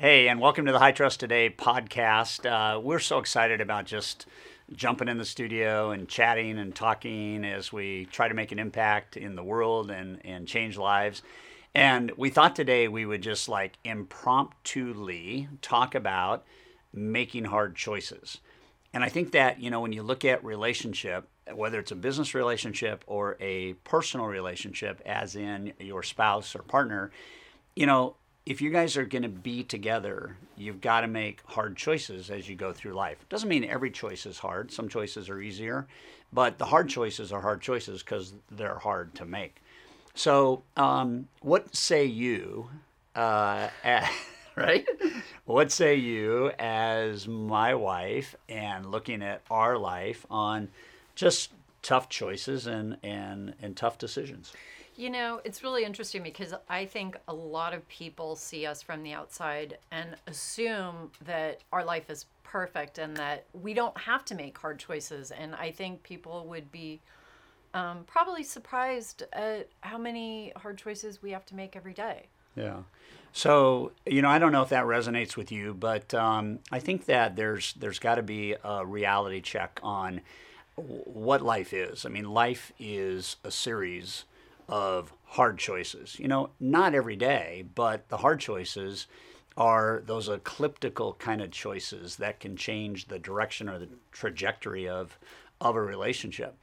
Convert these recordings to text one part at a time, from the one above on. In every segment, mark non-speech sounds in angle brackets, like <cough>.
Hey, and welcome to the High Trust Today podcast. Uh, we're so excited about just jumping in the studio and chatting and talking as we try to make an impact in the world and, and change lives. And we thought today we would just like impromptuly talk about making hard choices. And I think that, you know, when you look at relationship, whether it's a business relationship or a personal relationship, as in your spouse or partner, you know, if you guys are going to be together, you've got to make hard choices as you go through life. Doesn't mean every choice is hard. Some choices are easier, but the hard choices are hard choices because they're hard to make. So, um, what say you, uh, <laughs> right? what say you as my wife and looking at our life on just tough choices and, and, and tough decisions? You know, it's really interesting because I think a lot of people see us from the outside and assume that our life is perfect and that we don't have to make hard choices. And I think people would be um, probably surprised at how many hard choices we have to make every day. Yeah. So you know, I don't know if that resonates with you, but um, I think that there's there's got to be a reality check on what life is. I mean, life is a series of hard choices. You know, not every day, but the hard choices are those ecliptical kind of choices that can change the direction or the trajectory of of a relationship.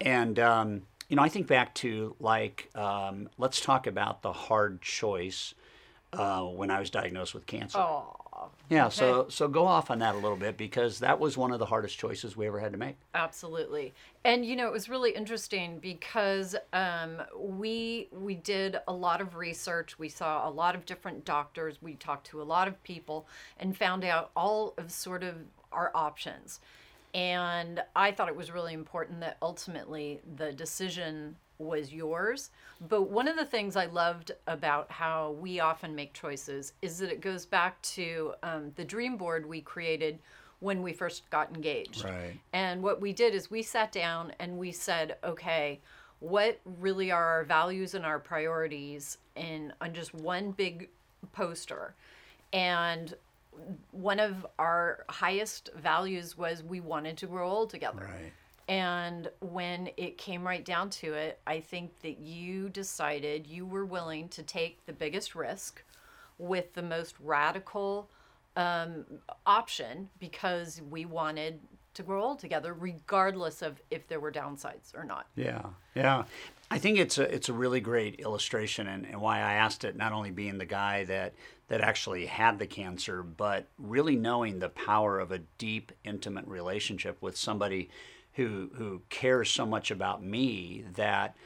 And um, you know, I think back to like um, let's talk about the hard choice uh, when I was diagnosed with cancer. Oh. Yeah, okay. so so go off on that a little bit because that was one of the hardest choices we ever had to make. Absolutely, and you know it was really interesting because um, we we did a lot of research. We saw a lot of different doctors. We talked to a lot of people and found out all of sort of our options. And I thought it was really important that ultimately the decision was yours. But one of the things I loved about how we often make choices is that it goes back to um, the dream board we created when we first got engaged. Right. And what we did is we sat down and we said, okay, what really are our values and our priorities in on just one big poster? And one of our highest values was we wanted to grow old together. Right. And when it came right down to it, I think that you decided you were willing to take the biggest risk with the most radical um, option because we wanted to grow old together, regardless of if there were downsides or not. Yeah, yeah. I think it's a it's a really great illustration, and, and why I asked it. Not only being the guy that that actually had the cancer, but really knowing the power of a deep, intimate relationship with somebody who who cares so much about me that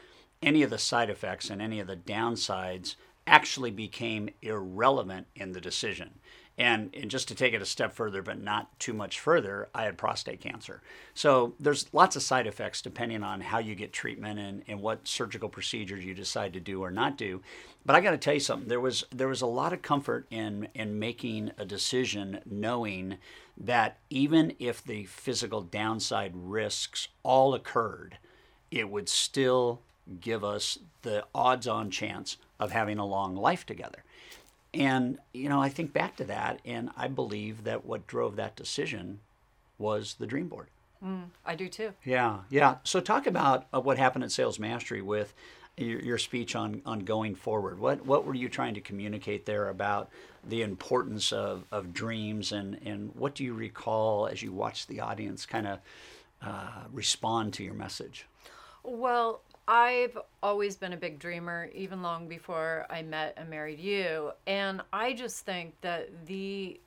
any of the side effects and any of the downsides actually became irrelevant in the decision. And, and just to take it a step further, but not too much further, I had prostate cancer. So there's lots of side effects depending on how you get treatment and, and what surgical procedures you decide to do or not do. But I got to tell you something. There was there was a lot of comfort in in making a decision, knowing that even if the physical downside risks all occurred, it would still give us the odds-on chance of having a long life together. And, you know, I think back to that, and I believe that what drove that decision was the dream board. Mm, I do too. Yeah, yeah. So, talk about uh, what happened at Sales Mastery with your, your, speech on, on going forward. What, what were you trying to communicate there about the importance of, of dreams, and, and what do you recall as you watched the audience kind of uh, respond to your message? Well, I've always been a big dreamer, even long before I met and married you. And I just think that the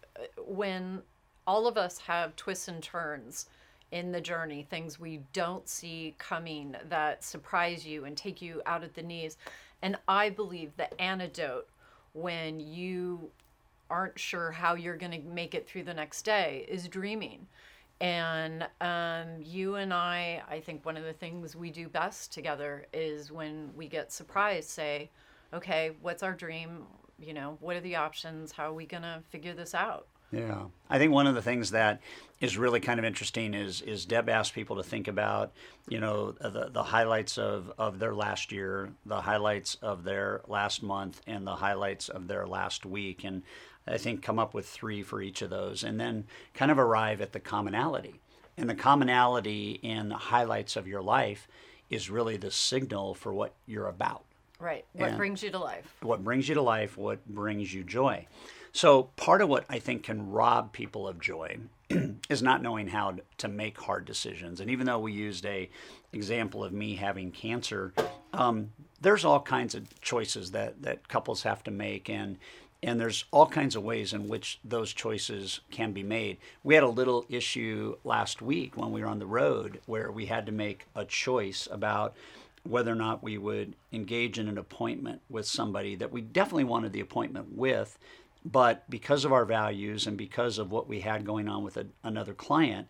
when all of us have twists and turns in the journey, things we don't see coming that surprise you and take you out at the knees. And I believe the antidote when you aren't sure how you're going to make it through the next day is dreaming And um, you and I, I think one of the things we do best together is when we get surprised, say, okay, what's our dream? You know, what are the options? How are we going to figure this out? Yeah, I think one of the things that is really kind of interesting is is Deb asked people to think about, you know, the the highlights of of their last year, the highlights of their last month, and the highlights of their last week, and I think come up with three for each of those, and then kind of arrive at the commonality. And the commonality in the highlights of your life is really the signal for what you're about. Right. What And- brings you to life? What brings you to life, what brings you joy. So, part of what I think can rob people of joy <clears throat> is not knowing how to make hard decisions. And even though we used a example of me having cancer, um, there's all kinds of choices that, that couples have to make, and and there's all kinds of ways in which those choices can be made. We had a little issue last week when we were on the road where we had to make a choice about whether or not we would engage in an appointment with somebody that we definitely wanted the appointment with, but because of our values and because of what we had going on with a, another client,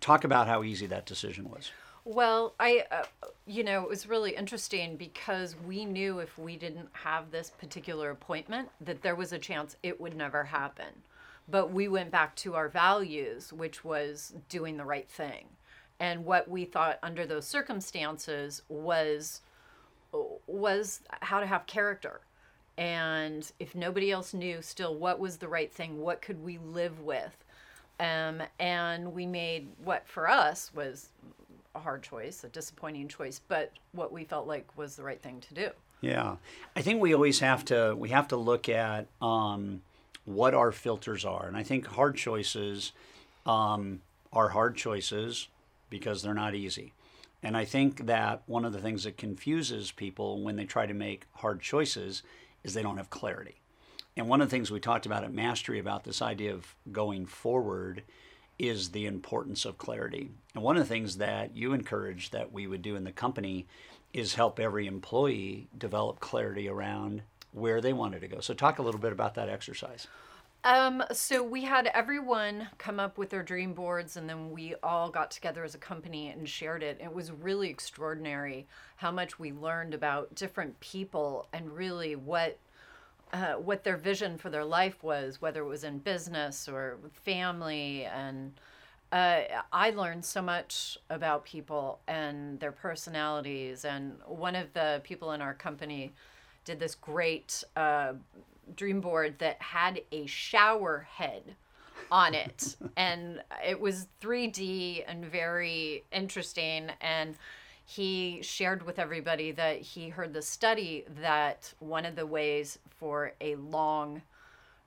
talk about how easy that decision was. Well, I, uh, you know, it was really interesting because we knew if we didn't have this particular appointment, that there was a chance it would never happen. But we went back to our values, which was doing the right thing. And what we thought under those circumstances was was how to have character. And if nobody else knew still what was the right thing, what could we live with? Um, and we made what for us was a hard choice, a disappointing choice, but what we felt like was the right thing to do. Yeah, I think we always have to we have to look at um, what our filters are, and I think hard choices um, are hard choices because they're not easy. And I think that one of the things that confuses people when they try to make hard choices is they don't have clarity. And one of the things we talked about at Mastery about this idea of going forward is the importance of clarity. And one of the things that you encourage that we would do in the company is help every employee develop clarity around where they wanted to go. So talk a little bit about that exercise. Um, so we had everyone come up with their dream boards and then we all got together as a company and shared it. It was really extraordinary how much we learned about different people and really what uh, what their vision for their life was, whether it was in business or family. And uh, I learned so much about people and their personalities. And one of the people in our company did this great uh, dream board that had a shower head on it. <laughs> and it was 3D and very interesting. And he shared with everybody that he heard the study that one of the ways for a long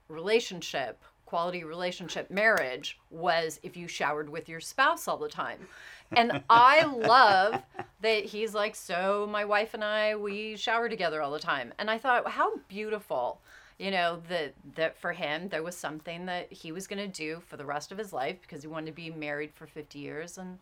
relationship, quality relationship, marriage, was if you showered with your spouse all the time. And I love that he's like, so my wife and I, we shower together all the time. And I thought, how beautiful, you know, that that for him there was something that he was going to do for the rest of his life because he wanted to be married for 50 years and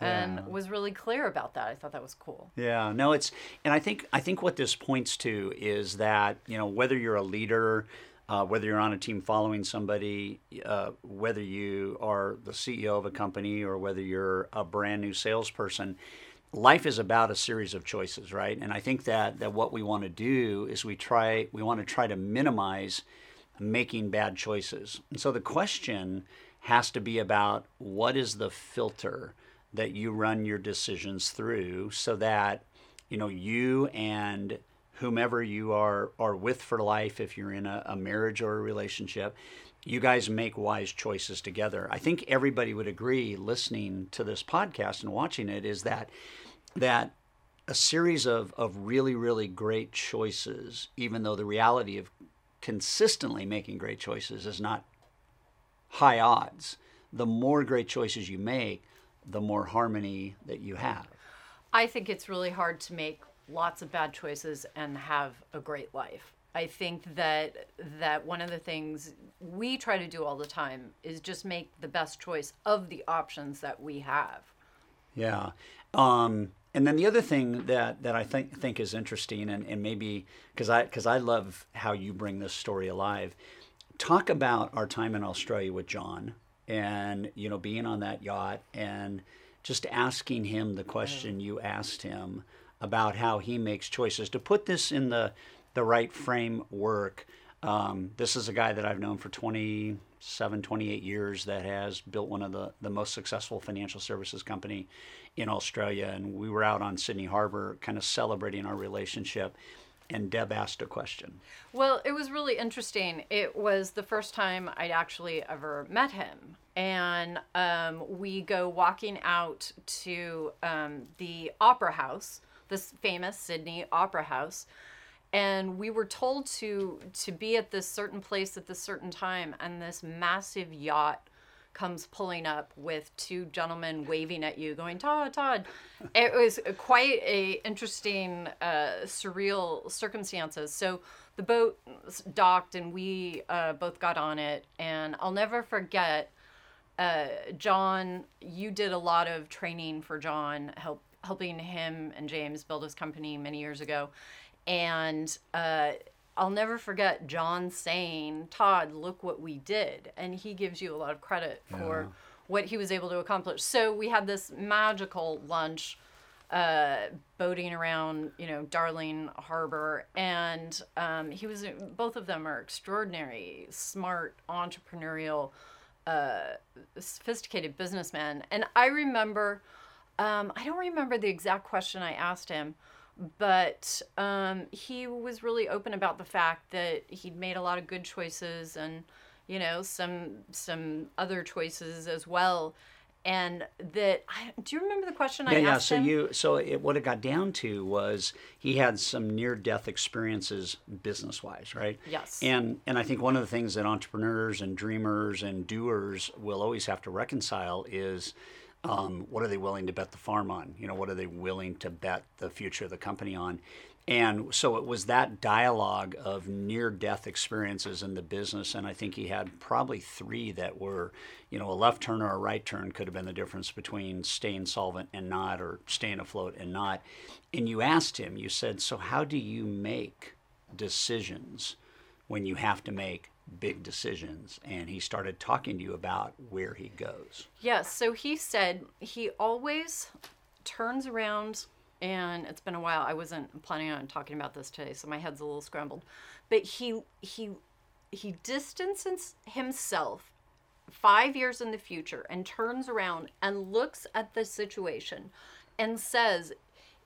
and Yeah. was really clear about that. I thought that was cool. Yeah, no, it's and I think I think what this points to is that you know whether you're a leader, uh, whether you're on a team following somebody, uh, whether you are the CEO of a company or whether you're a brand new salesperson, life is about a series of choices, right? And I think that that what we want to do is we try we want to try to minimize making bad choices. And so the question has to be about what is the filter that you run your decisions through so that you know you and whomever you are are with for life if you're in a, a marriage or a relationship you guys make wise choices together i think everybody would agree listening to this podcast and watching it is that that a series of, of really really great choices even though the reality of consistently making great choices is not high odds the more great choices you make the more harmony that you have I think it's really hard to make lots of bad choices and have a great life. I think that that one of the things we try to do all the time is just make the best choice of the options that we have. Yeah. Um, and then the other thing that, that I think think is interesting, and, and maybe because I because I love how you bring this story alive. Talk about our time in Australia with John and you know being on that yacht and just asking him the question you asked him about how he makes choices to put this in the the right framework um, this is a guy that i've known for 27 28 years that has built one of the, the most successful financial services company in australia and we were out on sydney harbor kind of celebrating our relationship and deb asked a question Well, it was really interesting. It was the first time I'd actually ever met him. And um, we go walking out to um, the Opera House, this famous Sydney Opera House. And we were told to to be at this certain place at this certain time, and this massive yacht comes pulling up with two gentlemen waving at you, going Todd, Todd. <laughs> It was quite a interesting, uh, surreal circumstances. So the boat docked, and we uh, both got on it, and I'll never forget. Uh, John, you did a lot of training for John, help helping him and James build his company many years ago, and uh, I'll never forget John saying, "Todd, look what we did," and he gives you a lot of credit for what he was able to accomplish. So we had this magical lunch, uh, boating around, you know, Darling Harbor, and um, he was. Both of them are extraordinary, smart, entrepreneurial, uh, sophisticated businessmen. And I remember, um, I don't remember the exact question I asked him but um, he was really open about the fact that he'd made a lot of good choices and you know some some other choices as well. And that I, do you remember the question yeah i yeah asked so him? you so it, what it got down to was he had some near death experiences business wise right? Yes. and and i think one of the things that entrepreneurs and dreamers and doers will always have to reconcile is um, what are they willing to bet the farm on? You know what are they willing to bet the future of the company on? And so it was that dialogue of near death experiences in the business and i think he had probably three that were you know a left turn or a right turn could have been the difference between staying solvent and not or staying afloat and not. And you asked him you said so how do you make decisions when you have to make big decisions and he started talking to you about where he goes Yes. So he said he always turns around, and it's been a while. I wasn't planning on talking about this today, so my head's a little scrambled. But he he he distances himself five years in the future and turns around and looks at the situation and says,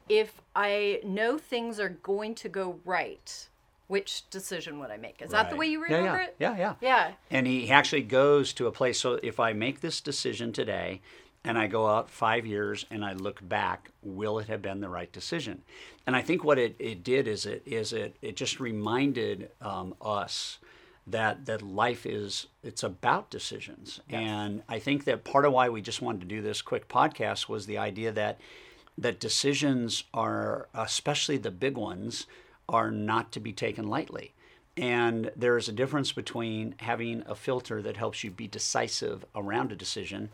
"If I know things are going to go right." Which decision would I make? Is that the way you Yeah, remember yeah. it? Yeah, yeah. Yeah. And he actually goes to a place. So if I make this decision today and I go out five years and I look back, will it have been the right decision? And I think what it, it did is it is it it just reminded um, us that that life is it's about decisions. And I think that part of why we just wanted to do this quick podcast was the idea that that decisions are, especially the big ones, are not to be taken lightly. And there is a difference between having a filter that helps you be decisive around a decision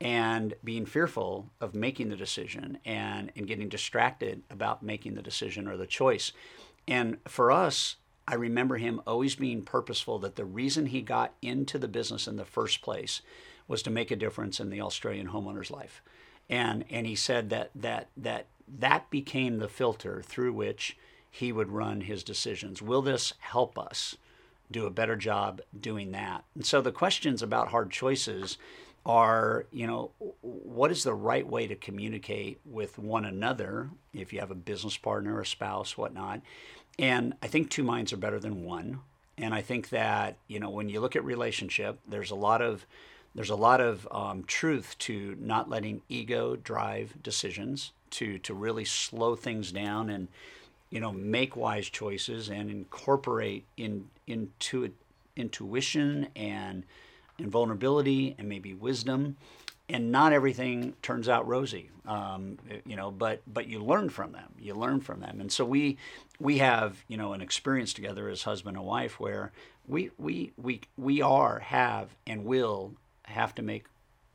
and being fearful of making the decision and, and getting distracted about making the decision or the choice. And for us, I remember him always being purposeful that the reason he got into the business in the first place was to make a difference in the Australian homeowner's life. And and he said that that that that became the filter through which he would run his decisions. Will this help us do a better job doing that? And so the questions about hard choices are, you know, what is the right way to communicate with one another if you have a business partner, a spouse, whatnot. And I think two minds are better than one. And I think that, you know, when you look at relationship, there's a lot of there's a lot of um, truth to not letting ego drive decisions, to to really slow things down and you know make wise choices and incorporate in into intuition and and vulnerability and maybe wisdom. And not everything turns out rosy um, you know but but you learn from them. You learn from them. And so we we have you know an experience together as husband and wife where we we we we are have and will have to make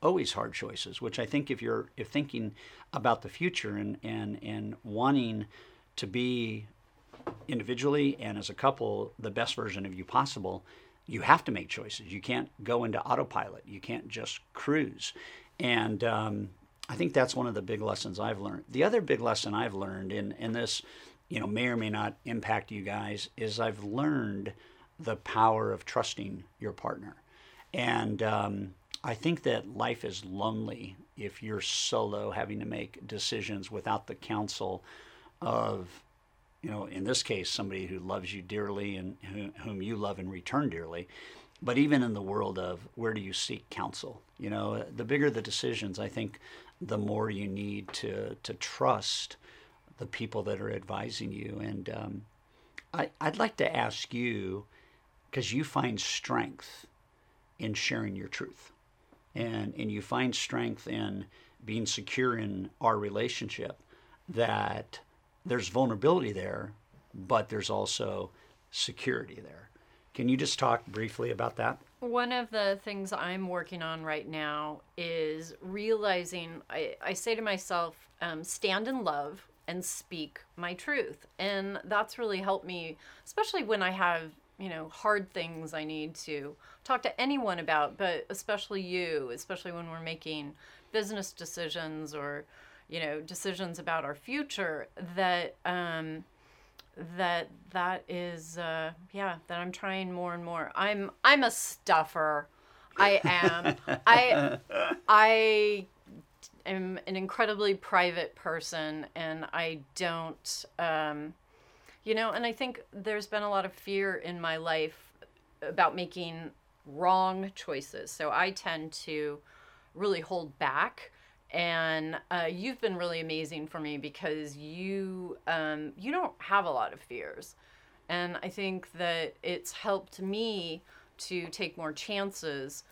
always hard choices which i think if you're if thinking about the future and and and wanting to be individually and as a couple the best version of you possible you have to make choices. You can't go into autopilot. You can't just cruise. And um, I think that's one of the big lessons I've learned. The other big lesson I've learned in, in this, you know, may or may not impact you guys, is I've learned the power of trusting your partner. And um, I think that life is lonely if you're solo having to make decisions without the counsel of you know, in this case, somebody who loves you dearly and whom you love in return dearly. But even in the world of where do you seek counsel? You know, the bigger the decisions, I think the more you need to, to trust the people that are advising you. And um, I, I'd like to ask you, because you find strength in sharing your truth, and, and you find strength in being secure in our relationship, that there's vulnerability there, but there's also security there. Can you just talk briefly about that? One of the things I'm working on right now is realizing I, I say to myself, um, stand in love and speak my truth. And that's really helped me, especially when I have, you know, hard things I need to talk to anyone about, but especially you, especially when we're making business decisions or you know decisions about our future that um, that that is uh, yeah that I'm trying more and more. I'm I'm a stuffer. I am. I I am an incredibly private person, and I don't. Um, you know, and I think there's been a lot of fear in my life about making wrong choices. So I tend to really hold back and uh, you've been really amazing for me because you um, you don't have a lot of fears. And i think that it's helped me to take more chances.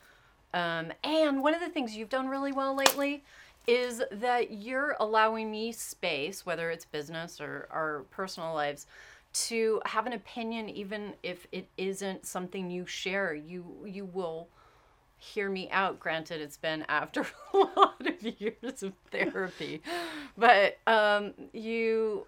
Um, and one of the things you've done really well lately is that you're allowing me space whether it's business or our personal lives to have an opinion even if it isn't something you share. You you will hear me out. Granted, it's been after <laughs> a lot of years of therapy, but um, you,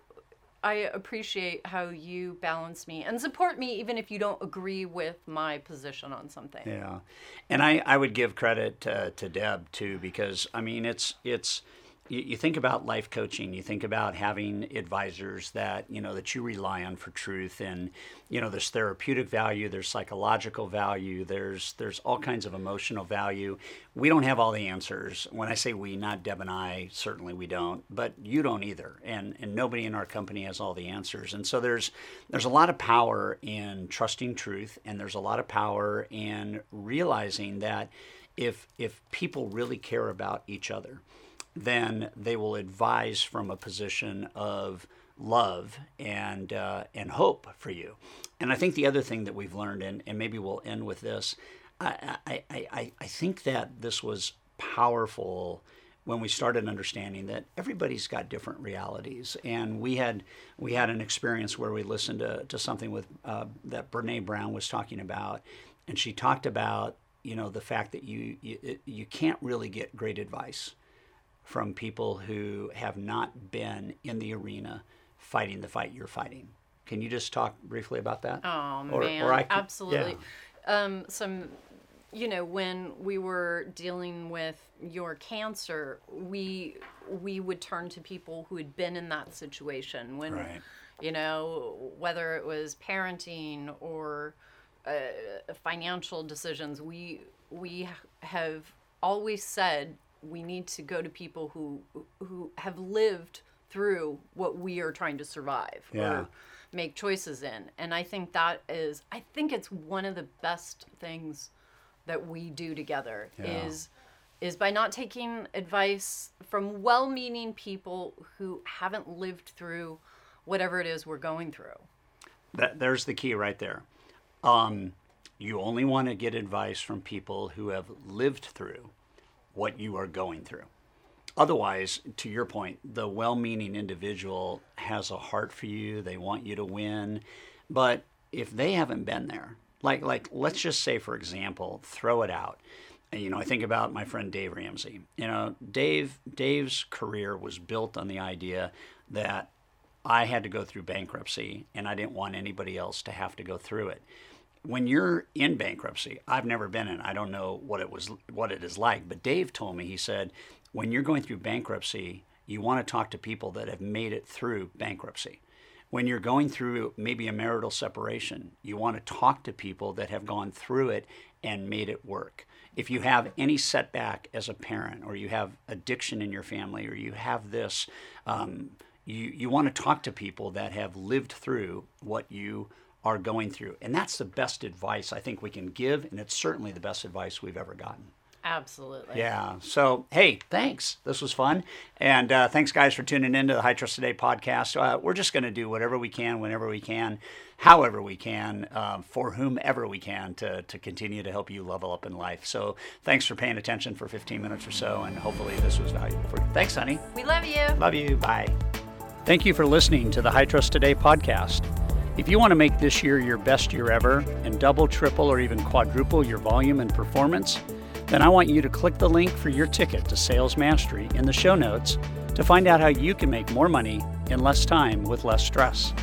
I appreciate how you balance me and support me, even if you don't agree with my position on something. Yeah, and I, I would give credit to, to Deb too because I mean it's it's you, you think about life coaching, you think about having advisors that you know that you rely on for truth, and you know there's therapeutic value, there's psychological value, there's there's all kinds of emotional value. We don't have all the answers. When I say we, not Deb and I, certainly we don't, but you don't either, and and nobody in our company has all the answers. And so there's there's a lot of power in trusting truth, and there's a lot of power in realizing that if if people really care about each other then they will advise from a position of love and uh, and hope for you. And I think the other thing that we've learned, and, and maybe we'll end with this, I, I, I, I think that this was powerful when we started understanding that everybody's got different realities. And we had we had an experience where we listened to, to something with uh, that Brene Brown was talking about, and she talked about you know the fact that you you, you can't really get great advice from people who have not been in the arena fighting the fight you're fighting. Can you just talk briefly about that? Oh or, man, or can, absolutely. Yeah. Um, some, you know, when we were dealing with your cancer, we we would turn to people who had been in that situation. When, right. you know, whether it was parenting or uh, financial decisions, we we have always said we need to go to people who who have lived through what we are trying to survive yeah. or make choices in and i think that is i think it's one of the best things that we do together yeah. is is by not taking advice from well-meaning people who haven't lived through whatever it is we're going through that, there's the key right there um, you only want to get advice from people who have lived through what you are going through. Otherwise, to your point, the well meaning individual has a heart for you, they want you to win. But if they haven't been there, like, like let's just say, for example, throw it out. You know, I think about my friend Dave Ramsey. You know, Dave Dave's career was built on the idea that I had to go through bankruptcy and I didn't want anybody else to have to go through it. When you're in bankruptcy, I've never been in. I don't know what it was, what it is like. But Dave told me he said when you're going through bankruptcy, you want to talk to people that have made it through bankruptcy. When you're going through maybe a marital separation, you want to talk to people that have gone through it and made it work. If you have any setback as a parent, or you have addiction in your family, or you have this, um, you, you want to talk to people that have lived through what you are going through. And that's the best advice I think we can give, and it's certainly the best advice we've ever gotten. Absolutely. Yeah. So, hey, thanks. This was fun. And uh, thanks, guys, for tuning in to the High Trust Today podcast. Uh, we're just going to do whatever we can, whenever we can, however we can, uh, for whomever we can to, to continue to help you level up in life. So, thanks for paying attention for 15 minutes or so. And hopefully, this was valuable for you. Thanks, honey. We love you. Love you. Bye. Thank you for listening to the High Trust Today podcast. If you want to make this year your best year ever and double, triple, or even quadruple your volume and performance, then I want you to click the link for your ticket to Sales Mastery in the show notes to find out how you can make more money in less time with less stress.